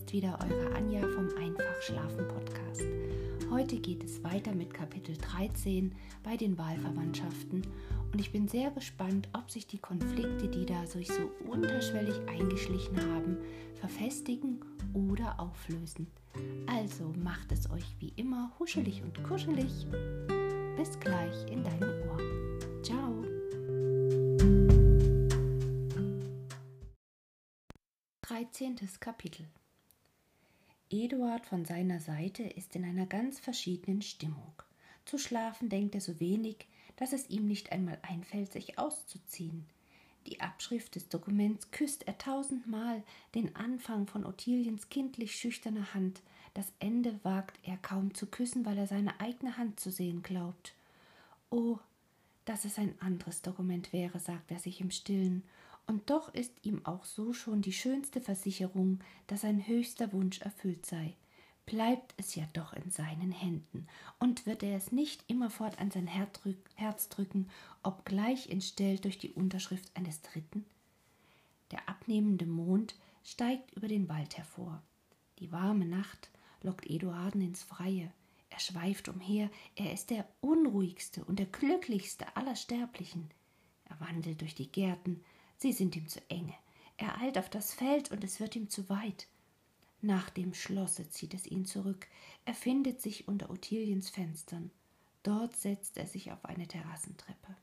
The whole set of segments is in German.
jetzt wieder eure Anja vom Einfach Schlafen Podcast. Heute geht es weiter mit Kapitel 13 bei den Wahlverwandtschaften und ich bin sehr gespannt, ob sich die Konflikte, die da sich so unterschwellig eingeschlichen haben, verfestigen oder auflösen. Also macht es euch wie immer huschelig und kuschelig. Bis gleich in deinem Ohr. Ciao. 13. Kapitel Eduard von seiner Seite ist in einer ganz verschiedenen Stimmung. Zu schlafen denkt er so wenig, dass es ihm nicht einmal einfällt, sich auszuziehen. Die Abschrift des Dokuments küsst er tausendmal, den Anfang von Ottiliens kindlich schüchterner Hand, das Ende wagt er kaum zu küssen, weil er seine eigene Hand zu sehen glaubt. Oh, dass es ein anderes Dokument wäre, sagt er sich im stillen, und doch ist ihm auch so schon die schönste Versicherung, dass sein höchster Wunsch erfüllt sei. Bleibt es ja doch in seinen Händen, und wird er es nicht immerfort an sein Herz drücken, obgleich entstellt durch die Unterschrift eines Dritten? Der abnehmende Mond steigt über den Wald hervor. Die warme Nacht lockt Eduarden ins Freie. Er schweift umher, er ist der unruhigste und der glücklichste aller Sterblichen. Er wandelt durch die Gärten, Sie sind ihm zu enge. Er eilt auf das Feld und es wird ihm zu weit. Nach dem Schlosse zieht es ihn zurück. Er findet sich unter Ottiliens Fenstern. Dort setzt er sich auf eine Terrassentreppe.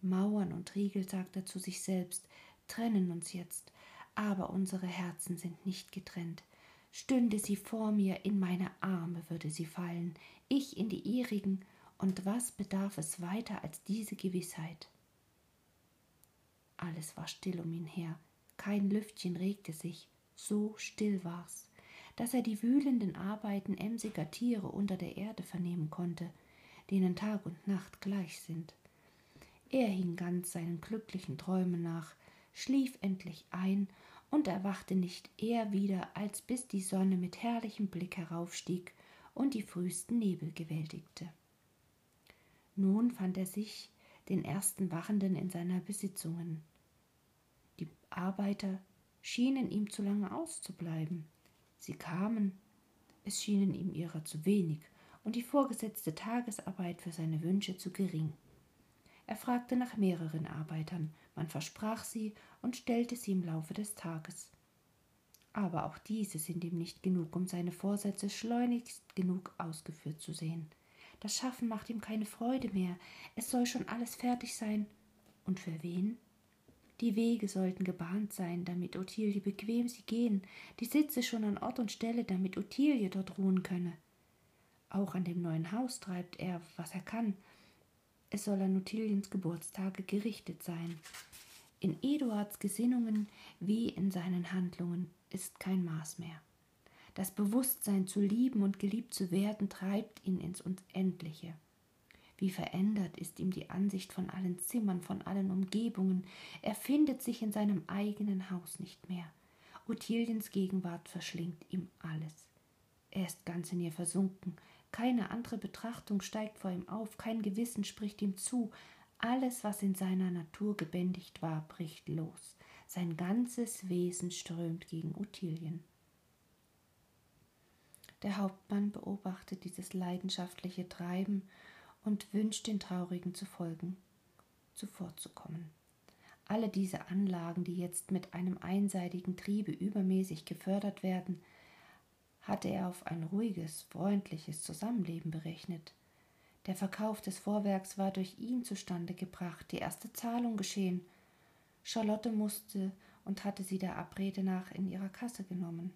Mauern und Riegel, sagt er zu sich selbst, trennen uns jetzt, aber unsere Herzen sind nicht getrennt. Stünde sie vor mir, in meine Arme würde sie fallen, ich in die ihrigen, und was bedarf es weiter als diese Gewissheit? Alles war still um ihn her, kein Lüftchen regte sich, so still war's, dass er die wühlenden Arbeiten emsiger Tiere unter der Erde vernehmen konnte, denen Tag und Nacht gleich sind. Er hing ganz seinen glücklichen Träumen nach, schlief endlich ein und erwachte nicht eher wieder, als bis die Sonne mit herrlichem Blick heraufstieg und die frühesten Nebel gewältigte. Nun fand er sich den ersten Wachenden in seiner Besitzungen. Die Arbeiter schienen ihm zu lange auszubleiben. Sie kamen, es schienen ihm ihrer zu wenig und die vorgesetzte Tagesarbeit für seine Wünsche zu gering. Er fragte nach mehreren Arbeitern, man versprach sie und stellte sie im Laufe des Tages. Aber auch diese sind ihm nicht genug, um seine Vorsätze schleunigst genug ausgeführt zu sehen. Das Schaffen macht ihm keine Freude mehr. Es soll schon alles fertig sein. Und für wen? Die Wege sollten gebahnt sein, damit Ottilie bequem sie gehen, die Sitze schon an Ort und Stelle, damit Ottilie dort ruhen könne. Auch an dem neuen Haus treibt er, was er kann. Es soll an Ottiliens Geburtstage gerichtet sein. In Eduards Gesinnungen wie in seinen Handlungen ist kein Maß mehr. Das Bewusstsein zu lieben und geliebt zu werden treibt ihn ins Unendliche. Wie verändert ist ihm die Ansicht von allen Zimmern, von allen Umgebungen. Er findet sich in seinem eigenen Haus nicht mehr. Ottiliens Gegenwart verschlingt ihm alles. Er ist ganz in ihr versunken. Keine andere Betrachtung steigt vor ihm auf, kein Gewissen spricht ihm zu. Alles, was in seiner Natur gebändigt war, bricht los. Sein ganzes Wesen strömt gegen Ottilien. Der Hauptmann beobachtet dieses leidenschaftliche Treiben und wünscht den Traurigen zu folgen, zuvorzukommen. Alle diese Anlagen, die jetzt mit einem einseitigen Triebe übermäßig gefördert werden, hatte er auf ein ruhiges, freundliches Zusammenleben berechnet. Der Verkauf des Vorwerks war durch ihn zustande gebracht, die erste Zahlung geschehen. Charlotte musste und hatte sie der Abrede nach in ihrer Kasse genommen.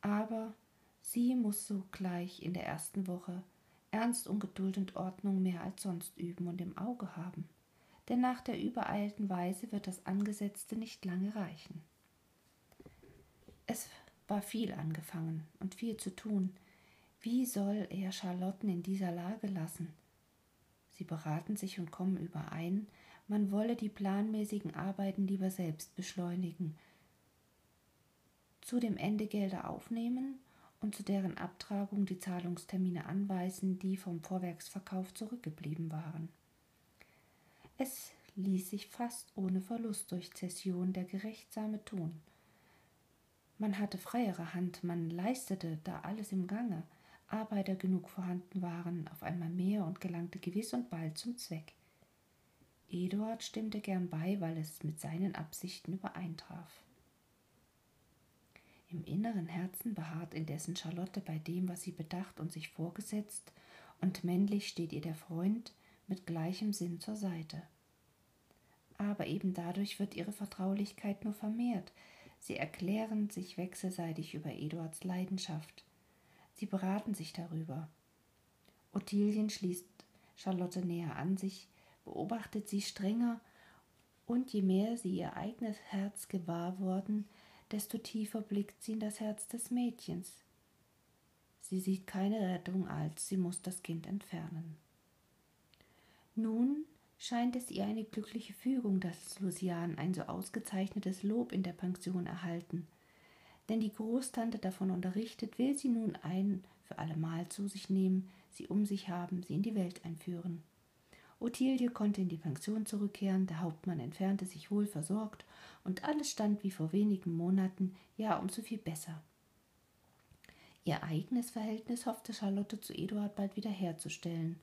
Aber sie muss sogleich in der ersten Woche Ernst und Geduld und Ordnung mehr als sonst üben und im Auge haben, denn nach der übereilten Weise wird das Angesetzte nicht lange reichen. Es war viel angefangen und viel zu tun. Wie soll er Charlotten in dieser Lage lassen? Sie beraten sich und kommen überein, man wolle die planmäßigen Arbeiten lieber selbst beschleunigen, zu dem Ende Gelder aufnehmen und zu deren Abtragung die Zahlungstermine anweisen, die vom Vorwerksverkauf zurückgeblieben waren. Es ließ sich fast ohne Verlust durch Zession der Gerechtsame tun. Man hatte freiere Hand, man leistete, da alles im Gange, Arbeiter genug vorhanden waren, auf einmal mehr und gelangte gewiss und bald zum Zweck. Eduard stimmte gern bei, weil es mit seinen Absichten übereintraf. Im inneren Herzen beharrt indessen Charlotte bei dem, was sie bedacht und sich vorgesetzt, und männlich steht ihr der Freund mit gleichem Sinn zur Seite. Aber eben dadurch wird ihre Vertraulichkeit nur vermehrt. Sie erklären sich wechselseitig über Eduards Leidenschaft. Sie beraten sich darüber. Ottilien schließt Charlotte näher an sich, beobachtet sie strenger, und je mehr sie ihr eigenes Herz gewahr worden, desto tiefer blickt sie in das Herz des Mädchens. Sie sieht keine Rettung, als sie muss das Kind entfernen. Nun scheint es ihr eine glückliche Fügung, dass Lucian ein so ausgezeichnetes Lob in der Pension erhalten. Denn die Großtante davon unterrichtet, will sie nun ein für allemal zu sich nehmen, sie um sich haben, sie in die Welt einführen. Ottilie konnte in die Pension zurückkehren, der Hauptmann entfernte sich wohl versorgt, und alles stand wie vor wenigen Monaten, ja um so viel besser. Ihr eigenes Verhältnis hoffte Charlotte zu Eduard bald wiederherzustellen,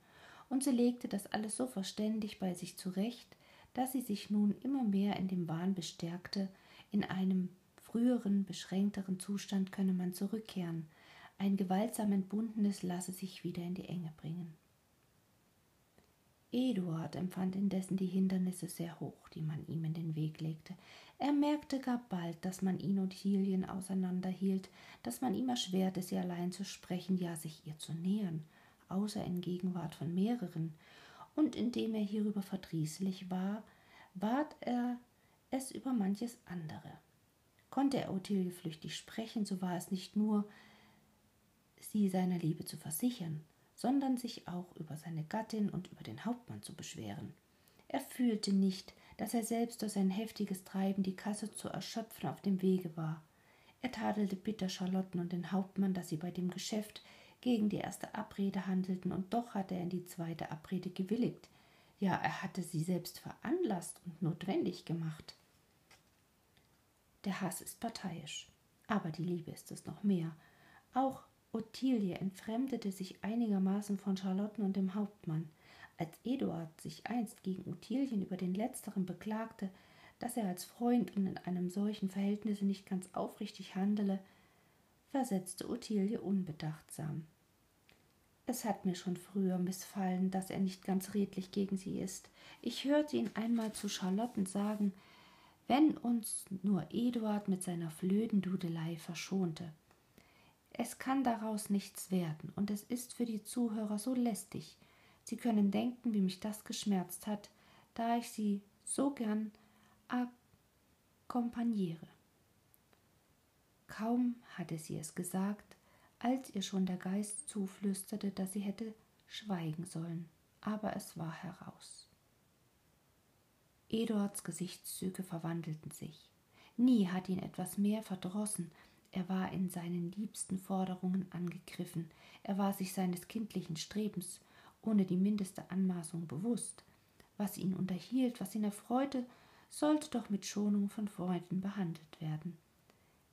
und sie legte das alles so verständig bei sich zurecht, dass sie sich nun immer mehr in dem Wahn bestärkte, in einem früheren, beschränkteren Zustand könne man zurückkehren, ein gewaltsam entbundenes lasse sich wieder in die Enge bringen. Eduard empfand indessen die Hindernisse sehr hoch, die man ihm in den Weg legte. Er merkte gar bald, dass man ihn und Hilien auseinanderhielt, dass man ihm erschwerte, sie allein zu sprechen, ja sich ihr zu nähern, außer in Gegenwart von mehreren. Und indem er hierüber verdrießlich war, bat er es über manches andere. Konnte er Ottilie flüchtig sprechen, so war es nicht nur, sie seiner Liebe zu versichern, sondern sich auch über seine Gattin und über den Hauptmann zu beschweren. Er fühlte nicht, dass er selbst durch sein heftiges Treiben die Kasse zu erschöpfen auf dem Wege war. Er tadelte bitter Charlotten und den Hauptmann, dass sie bei dem Geschäft gegen die erste Abrede handelten, und doch hatte er in die zweite Abrede gewilligt. Ja, er hatte sie selbst veranlasst und notwendig gemacht. Der Hass ist parteiisch, aber die Liebe ist es noch mehr. Auch Ottilie entfremdete sich einigermaßen von Charlotten und dem Hauptmann. Als Eduard sich einst gegen Ottilien über den letzteren beklagte, dass er als Freund und in einem solchen Verhältnisse nicht ganz aufrichtig handele, versetzte Ottilie unbedachtsam. Es hat mir schon früher missfallen, dass er nicht ganz redlich gegen sie ist. Ich hörte ihn einmal zu Charlotten sagen, wenn uns nur Eduard mit seiner Flödendudelei verschonte. Es kann daraus nichts werden, und es ist für die Zuhörer so lästig. Sie können denken, wie mich das geschmerzt hat, da ich sie so gern akkompagniere. Kaum hatte sie es gesagt, als ihr schon der Geist zuflüsterte, dass sie hätte schweigen sollen, aber es war heraus. Eduards Gesichtszüge verwandelten sich. Nie hat ihn etwas mehr verdrossen, er war in seinen liebsten Forderungen angegriffen, er war sich seines kindlichen Strebens ohne die mindeste Anmaßung bewusst. Was ihn unterhielt, was ihn erfreute, sollte doch mit Schonung von Freunden behandelt werden.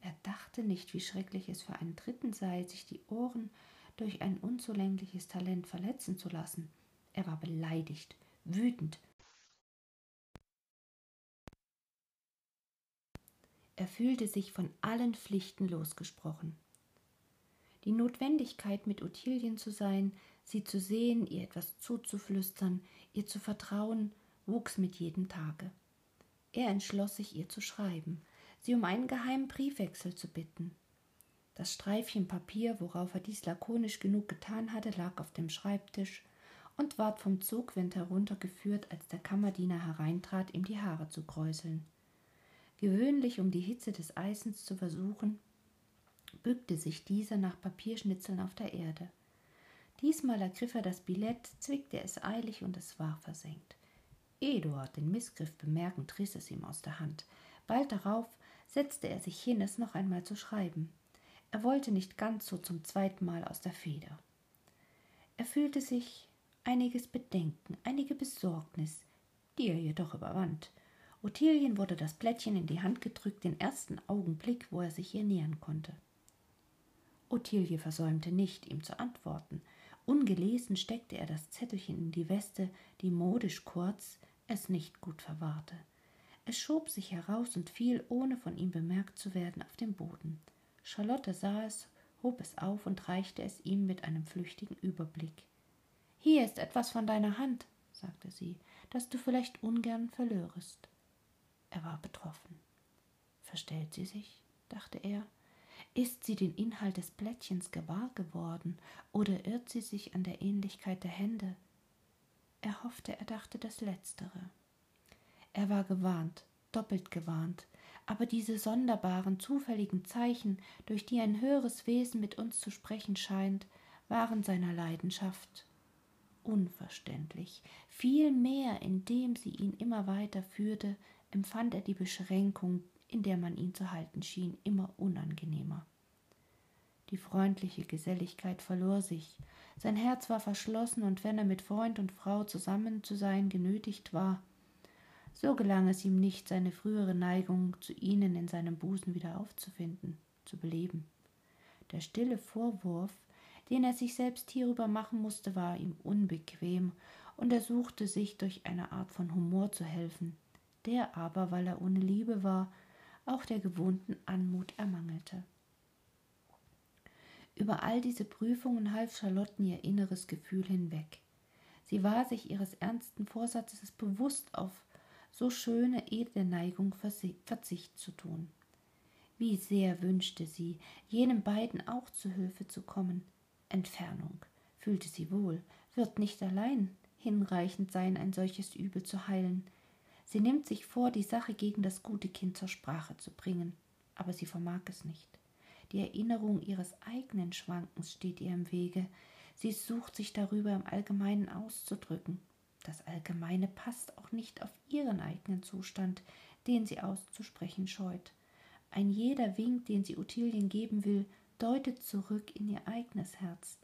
Er dachte nicht, wie schrecklich es für einen Dritten sei, sich die Ohren durch ein unzulängliches Talent verletzen zu lassen. Er war beleidigt, wütend, Er fühlte sich von allen Pflichten losgesprochen. Die Notwendigkeit, mit Ottilien zu sein, sie zu sehen, ihr etwas zuzuflüstern, ihr zu vertrauen, wuchs mit jedem Tage. Er entschloss sich, ihr zu schreiben, sie um einen geheimen Briefwechsel zu bitten. Das Streifchen Papier, worauf er dies lakonisch genug getan hatte, lag auf dem Schreibtisch und ward vom Zugwind heruntergeführt, als der Kammerdiener hereintrat, ihm die Haare zu kräuseln. Gewöhnlich, um die Hitze des Eisens zu versuchen, bückte sich dieser nach Papierschnitzeln auf der Erde. Diesmal ergriff er das Billett, zwickte es eilig und es war versenkt. Eduard, den Missgriff bemerkend, riss es ihm aus der Hand. Bald darauf setzte er sich hin, es noch einmal zu schreiben. Er wollte nicht ganz so zum zweiten Mal aus der Feder. Er fühlte sich einiges Bedenken, einige Besorgnis, die er jedoch überwand. Ottilien wurde das Blättchen in die Hand gedrückt, den ersten Augenblick, wo er sich ihr nähern konnte. Ottilie versäumte nicht, ihm zu antworten. Ungelesen steckte er das Zettelchen in die Weste, die modisch kurz es nicht gut verwahrte. Es schob sich heraus und fiel, ohne von ihm bemerkt zu werden, auf den Boden. Charlotte sah es, hob es auf und reichte es ihm mit einem flüchtigen Überblick. Hier ist etwas von deiner Hand, sagte sie, das du vielleicht ungern verlörest. Er war betroffen. Verstellt sie sich? dachte er. Ist sie den Inhalt des Blättchens gewahr geworden, oder irrt sie sich an der Ähnlichkeit der Hände? Er hoffte, er dachte das Letztere. Er war gewarnt, doppelt gewarnt, aber diese sonderbaren, zufälligen Zeichen, durch die ein höheres Wesen mit uns zu sprechen scheint, waren seiner Leidenschaft unverständlich. Vielmehr, indem sie ihn immer weiter führte, empfand er die Beschränkung, in der man ihn zu halten schien, immer unangenehmer. Die freundliche Geselligkeit verlor sich, sein Herz war verschlossen, und wenn er mit Freund und Frau zusammen zu sein genötigt war, so gelang es ihm nicht, seine frühere Neigung zu ihnen in seinem Busen wieder aufzufinden, zu beleben. Der stille Vorwurf, den er sich selbst hierüber machen musste, war ihm unbequem, und er suchte sich durch eine Art von Humor zu helfen, der aber, weil er ohne Liebe war, auch der gewohnten Anmut ermangelte. Über all diese Prüfungen half Charlotten ihr inneres Gefühl hinweg. Sie war sich ihres ernsten Vorsatzes bewusst, auf so schöne, edle Neigung Verzicht zu tun. Wie sehr wünschte sie, jenen beiden auch zu Hilfe zu kommen. Entfernung, fühlte sie wohl, wird nicht allein hinreichend sein, ein solches Übel zu heilen. Sie nimmt sich vor, die Sache gegen das gute Kind zur Sprache zu bringen, aber sie vermag es nicht. Die Erinnerung ihres eigenen Schwankens steht ihr im Wege. Sie sucht sich darüber im Allgemeinen auszudrücken. Das Allgemeine passt auch nicht auf ihren eigenen Zustand, den sie auszusprechen scheut. Ein jeder Wink, den sie Ottilien geben will, deutet zurück in ihr eigenes Herz.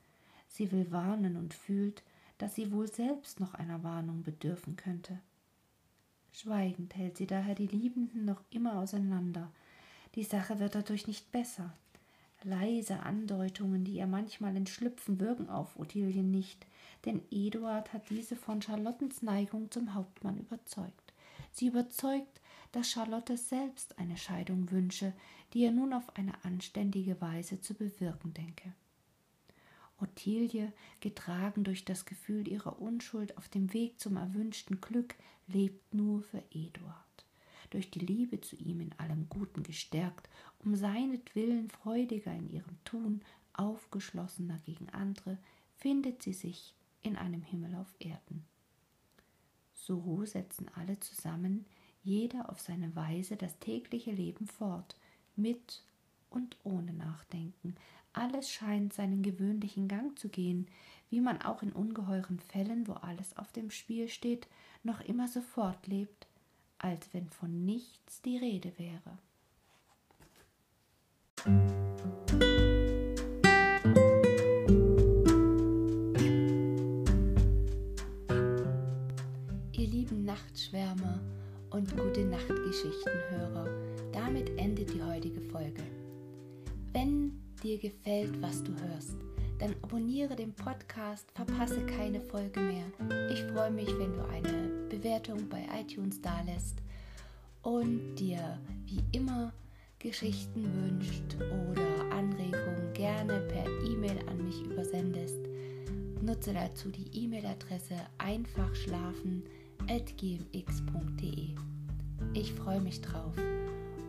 Sie will warnen und fühlt, dass sie wohl selbst noch einer Warnung bedürfen könnte. Schweigend hält sie daher die Liebenden noch immer auseinander. Die Sache wird dadurch nicht besser. Leise Andeutungen, die ihr manchmal entschlüpfen, wirken auf Ottilien nicht, denn Eduard hat diese von Charlottens Neigung zum Hauptmann überzeugt. Sie überzeugt, dass Charlotte selbst eine Scheidung wünsche, die er nun auf eine anständige Weise zu bewirken denke. Ottilie, getragen durch das Gefühl ihrer Unschuld auf dem Weg zum erwünschten Glück, lebt nur für Eduard. Durch die Liebe zu ihm in allem Guten gestärkt, um seinetwillen freudiger in ihrem Tun, aufgeschlossener gegen andere, findet sie sich in einem Himmel auf Erden. So setzen alle zusammen, jeder auf seine Weise, das tägliche Leben fort, mit und ohne Nachdenken, alles scheint seinen gewöhnlichen Gang zu gehen, wie man auch in ungeheuren Fällen, wo alles auf dem Spiel steht, noch immer so fortlebt, als wenn von nichts die Rede wäre. Ihr lieben Nachtschwärmer und gute Nachtgeschichtenhörer, damit endet die heutige Folge. Wenn dir gefällt, was du hörst, dann abonniere den Podcast, verpasse keine Folge mehr. Ich freue mich, wenn du eine Bewertung bei iTunes dalässt und dir wie immer Geschichten wünscht oder Anregungen gerne per E-Mail an mich übersendest. Nutze dazu die E-Mail-Adresse einfachschlafen.gmx.de. Ich freue mich drauf.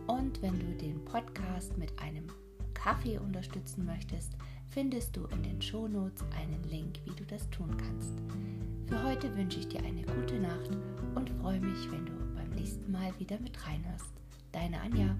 Und wenn du den Podcast mit einem Kaffee unterstützen möchtest, findest du in den Shownotes einen Link, wie du das tun kannst. Für heute wünsche ich dir eine gute Nacht und freue mich, wenn du beim nächsten Mal wieder mit reinhörst. Deine Anja.